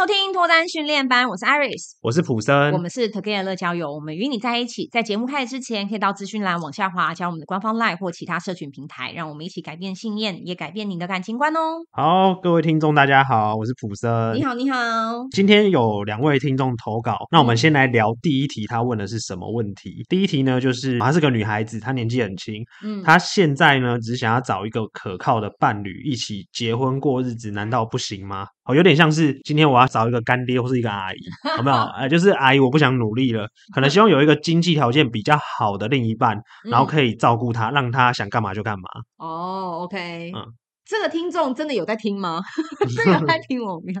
收听脱单训练班，我是 Iris，我是普森，我们是 Together 乐交友，我们与你在一起。在节目开始之前，可以到资讯栏往下滑，加我们的官方 LINE 或其他社群平台，让我们一起改变信念，也改变你的感情观哦。好，各位听众，大家好，我是普森，你好，你好。今天有两位听众投稿，那我们先来聊第一题，他问的是什么问题？嗯、第一题呢，就是她是个女孩子，她年纪很轻，嗯，她现在呢只想要找一个可靠的伴侣，一起结婚过日子，难道不行吗？哦，有点像是今天我要找一个干爹或是一个阿姨，有没有？呃，就是阿姨，我不想努力了，可能希望有一个经济条件比较好的另一半，然后可以照顾她，让她想干嘛就干嘛。哦，OK，嗯。这个听众真的有在听吗？真的有在听我们？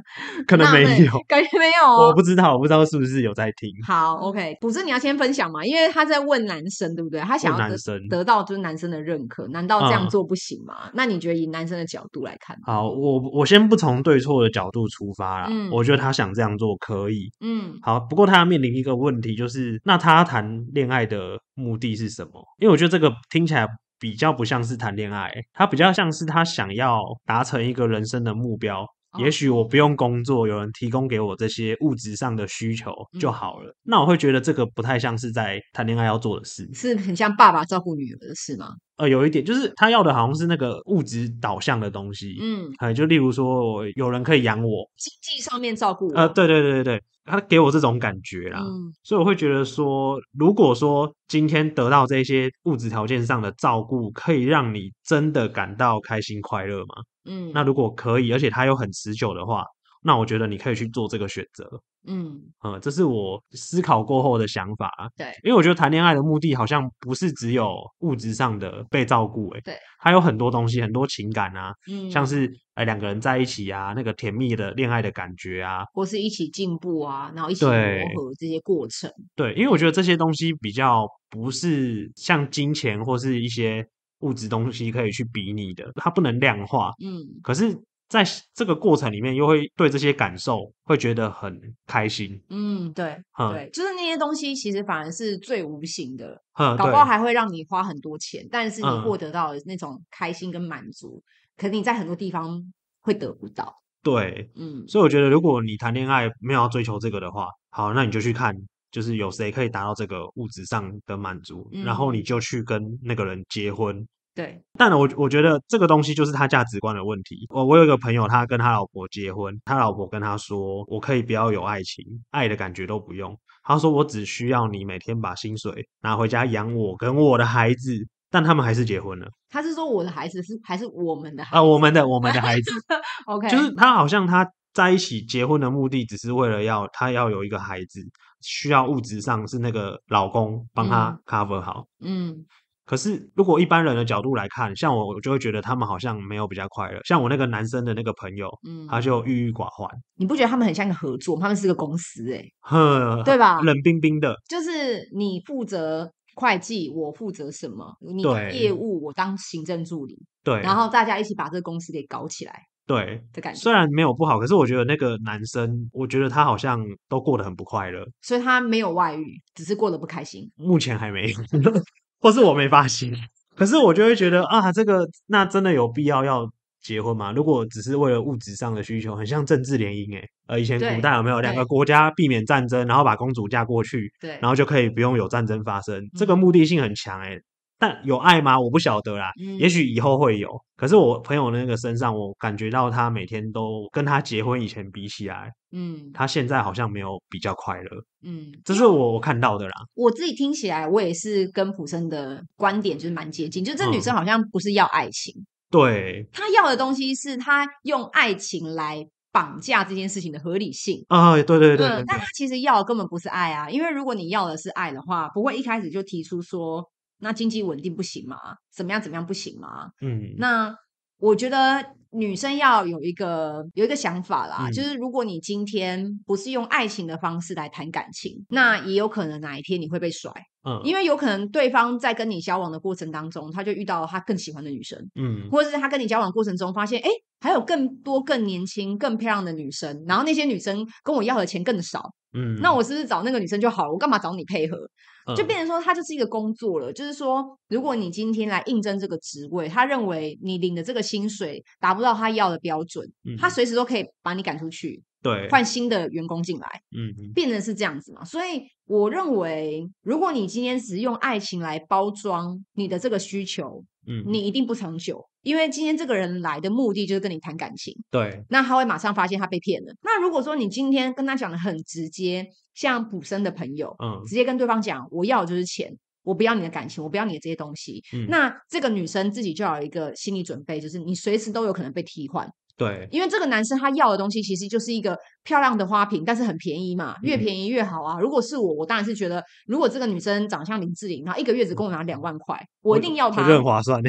可能没有，感觉没有。我不知道，我不知道是不是有在听。好，OK，不是你要先分享嘛？因为他在问男生，对不对？他想要得男生得到就是男生的认可，难道这样做不行吗？嗯、那你觉得以男生的角度来看？好，我我先不从对错的角度出发啦。嗯，我觉得他想这样做可以。嗯，好，不过他要面临一个问题，就是那他谈恋爱的目的是什么？因为我觉得这个听起来。比较不像是谈恋爱，他比较像是他想要达成一个人生的目标。也许我不用工作，有人提供给我这些物质上的需求就好了。那我会觉得这个不太像是在谈恋爱要做的事，是很像爸爸照顾女儿的事吗？呃，有一点就是他要的好像是那个物质导向的东西，嗯，哎，就例如说有人可以养我，经济上面照顾我，呃，对对对对对，他给我这种感觉啦，嗯，所以我会觉得说，如果说今天得到这些物质条件上的照顾，可以让你真的感到开心快乐吗？嗯，那如果可以，而且他又很持久的话。那我觉得你可以去做这个选择，嗯嗯，这是我思考过后的想法。对，因为我觉得谈恋爱的目的好像不是只有物质上的被照顾，哎，对，还有很多东西，很多情感啊，嗯，像是哎两个人在一起啊，那个甜蜜的恋爱的感觉啊，或是一起进步啊，然后一起磨合这些过程。对，因为我觉得这些东西比较不是像金钱或是一些物质东西可以去比拟的，它不能量化。嗯，可是。在这个过程里面，又会对这些感受会觉得很开心。嗯，对，嗯、对，就是那些东西其实反而是最无形的，嗯、搞不好还会让你花很多钱，但是你获得到的那种开心跟满足，嗯、可能你在很多地方会得不到。对，嗯，所以我觉得，如果你谈恋爱没有要追求这个的话，好，那你就去看，就是有谁可以达到这个物质上的满足，嗯、然后你就去跟那个人结婚。对，但我我觉得这个东西就是他价值观的问题。我我有一个朋友，他跟他老婆结婚，他老婆跟他说：“我可以不要有爱情，爱的感觉都不用。”他说：“我只需要你每天把薪水拿回家养我跟我的孩子。”但他们还是结婚了。他是说我的孩子是还是我们的孩子啊？我们的我们的孩子。OK，就是他好像他在一起结婚的目的只是为了要他要有一个孩子，需要物质上是那个老公帮他 cover 好。嗯。嗯可是，如果一般人的角度来看，像我，我就会觉得他们好像没有比较快乐。像我那个男生的那个朋友，嗯，他就郁郁寡欢。你不觉得他们很像一个合作？他们是个公司、欸，哎，呵，对吧？冷冰冰的，就是你负责会计，我负责什么？你业务，我当行政助理，对，然后大家一起把这个公司给搞起来，对的感觉。虽然没有不好，可是我觉得那个男生，我觉得他好像都过得很不快乐。所以他没有外遇，只是过得不开心。目前还没有，或是我没发现。可是我就会觉得啊，这个那真的有必要要结婚吗？如果只是为了物质上的需求，很像政治联姻诶。呃，以前古代有没有两个国家避免战争，然后把公主嫁过去，对，然后就可以不用有战争发生，这个目的性很强诶。但有爱吗？我不晓得啦，嗯、也许以后会有。可是我朋友那个身上，我感觉到他每天都跟他结婚以前比起来，嗯，他现在好像没有比较快乐，嗯，这是我我看到的啦。我自己听起来，我也是跟普生的观点就是蛮接近，就这女生好像不是要爱情，嗯、对，她要的东西是她用爱情来绑架这件事情的合理性啊，对对对，对，嗯，但她其实要的根本不是爱啊，因为如果你要的是爱的话，不会一开始就提出说。那经济稳定不行吗？怎么样怎么样不行吗？嗯，那我觉得女生要有一个有一个想法啦，嗯、就是如果你今天不是用爱情的方式来谈感情，那也有可能哪一天你会被甩。嗯，因为有可能对方在跟你交往的过程当中，他就遇到他更喜欢的女生，嗯，或者是他跟你交往的过程中发现，哎，还有更多更年轻、更漂亮的女生，然后那些女生跟我要的钱更少，嗯，那我是不是找那个女生就好了？我干嘛找你配合？就变成说，他就是一个工作了。就是说，如果你今天来应征这个职位，他认为你领的这个薪水达不到他要的标准，他随时都可以把你赶出去。对，换新的员工进来，嗯，变成是这样子嘛。所以我认为，如果你今天只用爱情来包装你的这个需求，嗯，你一定不长久，因为今天这个人来的目的就是跟你谈感情，对，那他会马上发现他被骗了。那如果说你今天跟他讲的很直接，像补生的朋友，嗯，直接跟对方讲，我要的就是钱。我不要你的感情，我不要你的这些东西。嗯，那这个女生自己就要有一个心理准备，就是你随时都有可能被替换。对，因为这个男生他要的东西其实就是一个漂亮的花瓶，但是很便宜嘛，越便宜越好啊。嗯，如果是我，我当然是觉得，如果这个女生长相林志玲，然后一个月只跟我拿两万块，我一 定要她，我觉得很划算。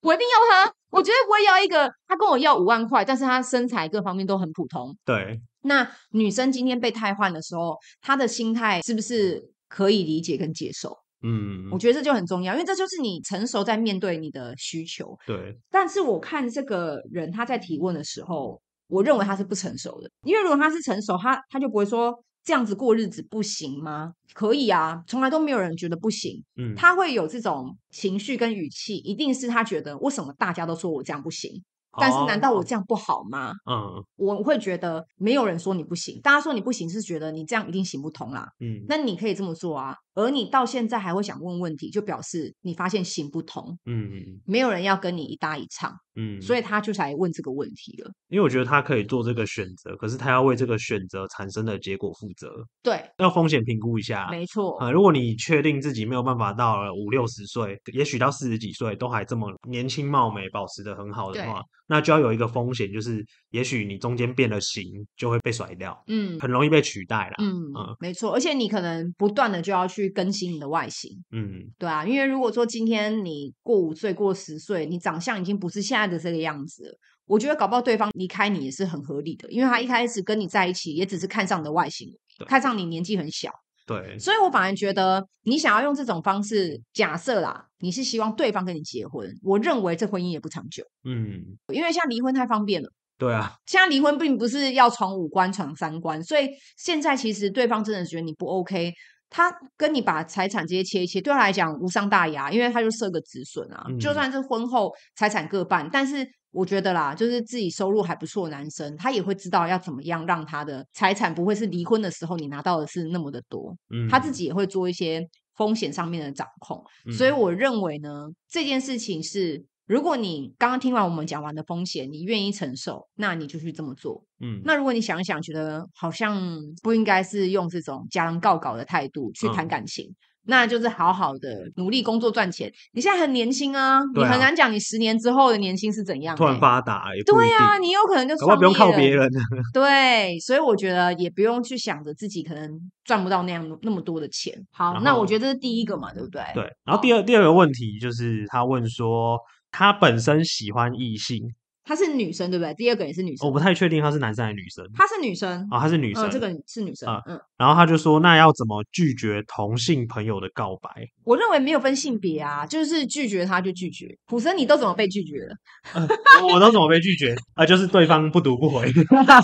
我一定要她，我绝对不会要一个她跟我要五万块，但是她身材各方面都很普通。对，那女生今天被替换的时候，她的心态是不是可以理解跟接受？嗯，我觉得这就很重要，因为这就是你成熟在面对你的需求。对，但是我看这个人他在提问的时候，我认为他是不成熟的，因为如果他是成熟，他他就不会说这样子过日子不行吗？可以啊，从来都没有人觉得不行。嗯，他会有这种情绪跟语气，一定是他觉得为什么大家都说我这样不行。但是难道我这样不好吗？嗯，我会觉得没有人说你不行，大家说你不行是觉得你这样一定行不通啦。嗯，那你可以这么做啊。而你到现在还会想问问题，就表示你发现行不通。嗯，没有人要跟你一搭一唱。嗯，所以他就才问这个问题了。因为我觉得他可以做这个选择，可是他要为这个选择产生的结果负责。对，要风险评估一下。没错。啊，如果你确定自己没有办法到了五六十岁，也许到四十几岁都还这么年轻貌美，保持的很好的话，那就要有一个风险，就是也许你中间变了形，就会被甩掉。嗯，很容易被取代了。嗯嗯，没错。而且你可能不断的就要去更新你的外形。嗯，对啊，因为如果说今天你过五岁、过十岁，你长相已经不是现在的这个样子了，我觉得搞不好对方离开你也是很合理的，因为他一开始跟你在一起也只是看上你的外形，看上你年纪很小。对，所以我反而觉得你想要用这种方式，假设啦，你是希望对方跟你结婚，我认为这婚姻也不长久。嗯，因为现在离婚太方便了。对啊，现在离婚并不是要闯五关、闯三关，所以现在其实对方真的觉得你不 OK。他跟你把财产这些切一切，对他来讲无伤大雅，因为他就设个止损啊。嗯、就算是婚后财产各半，但是我觉得啦，就是自己收入还不错的男生，他也会知道要怎么样让他的财产不会是离婚的时候你拿到的是那么的多。嗯，他自己也会做一些风险上面的掌控。嗯、所以我认为呢，这件事情是。如果你刚刚听完我们讲完的风险，你愿意承受，那你就去这么做。嗯，那如果你想一想，觉得好像不应该是用这种家人告稿的态度去谈感情。嗯那就是好好的努力工作赚钱。你现在很年轻啊，啊你很难讲你十年之后的年薪是怎样，欸。突然发达，对啊，你有可能就创业了。不用靠别人。对，所以我觉得也不用去想着自己可能赚不到那样那么多的钱。好，那我觉得这是第一个嘛，对不对？对。然后第二第二个问题就是他问说，他本身喜欢异性。她是女生，对不对？第二个也是女生，我不太确定她是男生还是女生。她是女生啊，她是女生，这个是女生，嗯。然后他就说：“那要怎么拒绝同性朋友的告白？”我认为没有分性别啊，就是拒绝他就拒绝。普生，你都怎么被拒绝了？我都怎么被拒绝啊？就是对方不读不回，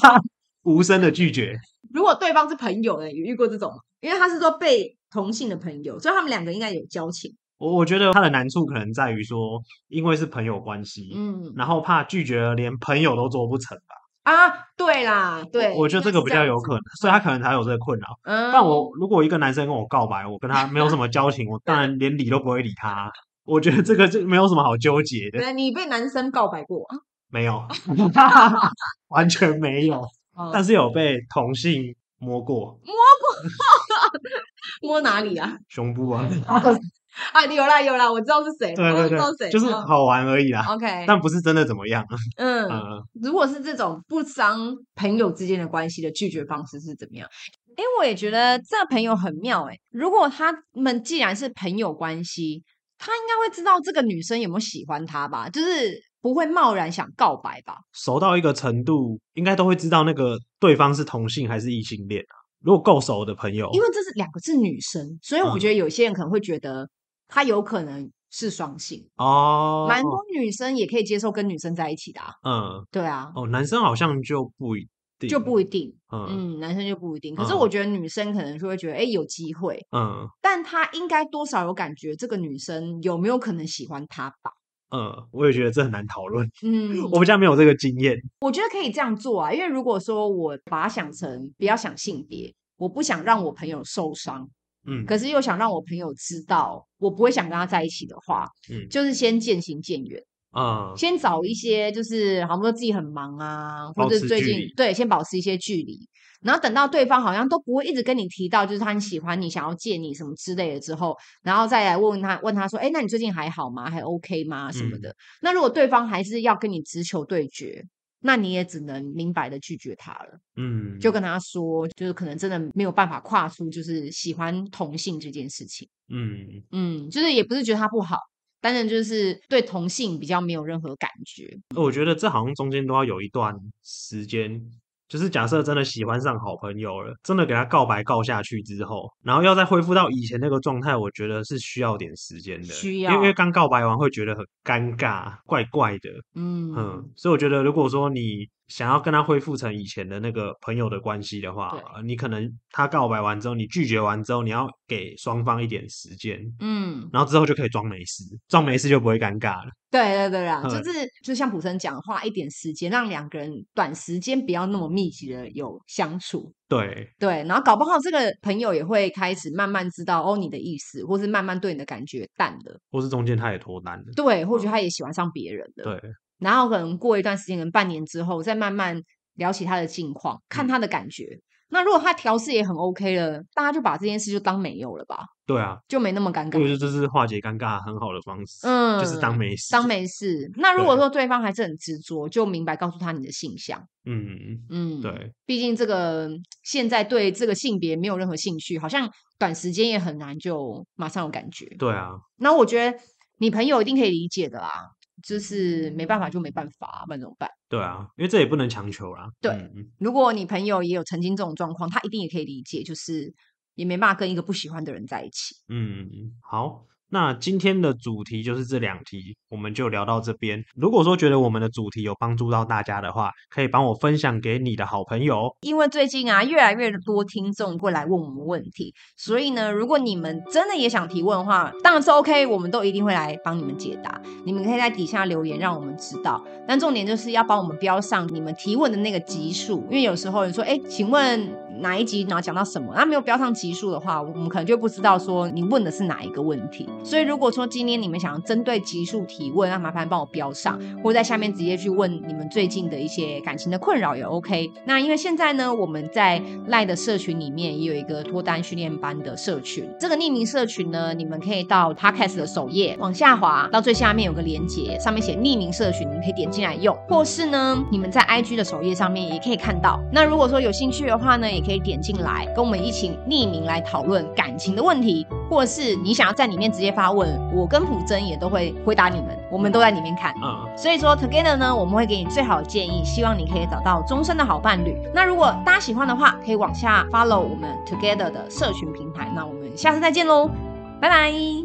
无声的拒绝。如果对方是朋友呢？有遇过这种？因为他是说被同性的朋友，所以他们两个应该有交情。我我觉得他的难处可能在于说，因为是朋友关系，嗯，然后怕拒绝了，连朋友都做不成吧？啊，对啦，对，我觉得这个比较有可能，所以他可能才有这个困扰。嗯，但我如果一个男生跟我告白，我跟他没有什么交情，我当然连理都不会理他。我觉得这个就没有什么好纠结的。你被男生告白过？没有，完全没有，但是有被同性摸过，摸过，摸哪里啊？胸部啊。啊，有啦有啦，我知道是谁，对对对，知谁，就是好玩而已啦。OK，但不是真的怎么样。嗯，嗯，如果是这种不伤朋友之间的关系的拒绝方式是怎么样？哎，我也觉得这个朋友很妙哎。如果他们既然是朋友关系，他应该会知道这个女生有没有喜欢他吧？就是不会贸然想告白吧？熟到一个程度，应该都会知道那个对方是同性还是异性恋啊。如果够熟的朋友，因为这是两个是女生，所以我觉得有些人可能会觉得。他有可能是双性哦，蛮多女生也可以接受跟女生在一起的。嗯，对啊。哦，男生好像就不一定，就不一定。嗯，男生就不一定。可是我觉得女生可能就会觉得，哎，有机会。嗯，但他应该多少有感觉，这个女生有没有可能喜欢他吧？嗯，我也觉得这很难讨论。嗯，我比较没有这个经验。我觉得可以这样做啊，因为如果说我把它想成不要想性别，我不想让我朋友受伤，嗯，可是又想让我朋友知道我不会想跟他在一起的话，嗯，就是先渐行渐远。啊，先找一些就是，好像说自己很忙啊，或者最近对，先保持一些距离，然后等到对方好像都不会一直跟你提到，就是他很喜欢你，想要见你什么之类的之后，然后再来问问他，问他说，哎，那你最近还好吗？还 OK 吗？什么的。嗯、那如果对方还是要跟你直球对决，那你也只能明白的拒绝他了。嗯，就跟他说，就是可能真的没有办法跨出，就是喜欢同性这件事情。嗯嗯，就是也不是觉得他不好。但是，就是对同性比较没有任何感觉。我觉得这好像中间都要有一段时间，就是假设真的喜欢上好朋友了，真的给他告白告下去之后，然后要再恢复到以前那个状态，我觉得是需要点时间的。需要，因为刚告白完会觉得很尴尬，怪怪的。嗯嗯，所以我觉得如果说你。想要跟他恢复成以前的那个朋友的关系的话，你可能他告白完之后，你拒绝完之后，你要给双方一点时间，嗯，然后之后就可以装没事，装没事就不会尴尬了。对对对啊，嗯、就是就像普森讲，花一点时间让两个人短时间不要那么密集的有相处。对。对，然后搞不好这个朋友也会开始慢慢知道哦你的意思，或是慢慢对你的感觉淡了，或是中间他也脱单了，对，或许他也喜欢上别人了，对。然后可能过一段时间，可能半年之后，再慢慢聊起他的近况，看他的感觉。嗯、那如果他调试也很 OK 了，大家就把这件事就当没有了吧？对啊，就没那么尴尬。我觉得这是化解尴尬很好的方式。嗯，就是当没事，当没事。那如果说对方还是很执着，就明白告诉他你的性向。嗯嗯，对。毕竟这个现在对这个性别没有任何兴趣，好像短时间也很难就马上有感觉。对啊。那我觉得你朋友一定可以理解的啦。就是没办法就没办法，那怎么办？对啊，因为这也不能强求啦。对，嗯、如果你朋友也有曾经这种状况，他一定也可以理解，就是也没办法跟一个不喜欢的人在一起。嗯，好。那今天的主题就是这两题，我们就聊到这边。如果说觉得我们的主题有帮助到大家的话，可以帮我分享给你的好朋友。因为最近啊，越来越多听众会来问我们问题，所以呢，如果你们真的也想提问的话，当然是 OK，我们都一定会来帮你们解答。你们可以在底下留言，让我们知道。但重点就是要帮我们标上你们提问的那个集数，因为有时候你说，哎，请问哪一集，然后讲到什么，那没有标上集数的话，我们可能就不知道说你问的是哪一个问题。所以，如果说今天你们想要针对集数提问，那麻烦帮我标上，或者在下面直接去问你们最近的一些感情的困扰也 OK。那因为现在呢，我们在赖的社群里面也有一个脱单训练班的社群，这个匿名社群呢，你们可以到 Podcast 的首页往下滑，到最下面有个连接，上面写匿名社群，你们可以点进来用，或是呢，你们在 IG 的首页上面也可以看到。那如果说有兴趣的话呢，也可以点进来跟我们一起匿名来讨论感情的问题，或者是你想要在里面直接发问。我跟普珍也都会回答你们，我们都在里面看。嗯，所以说 Together 呢，我们会给你最好的建议，希望你可以找到终身的好伴侣。那如果大家喜欢的话，可以往下 follow 我们 Together 的社群平台。那我们下次再见喽，拜拜。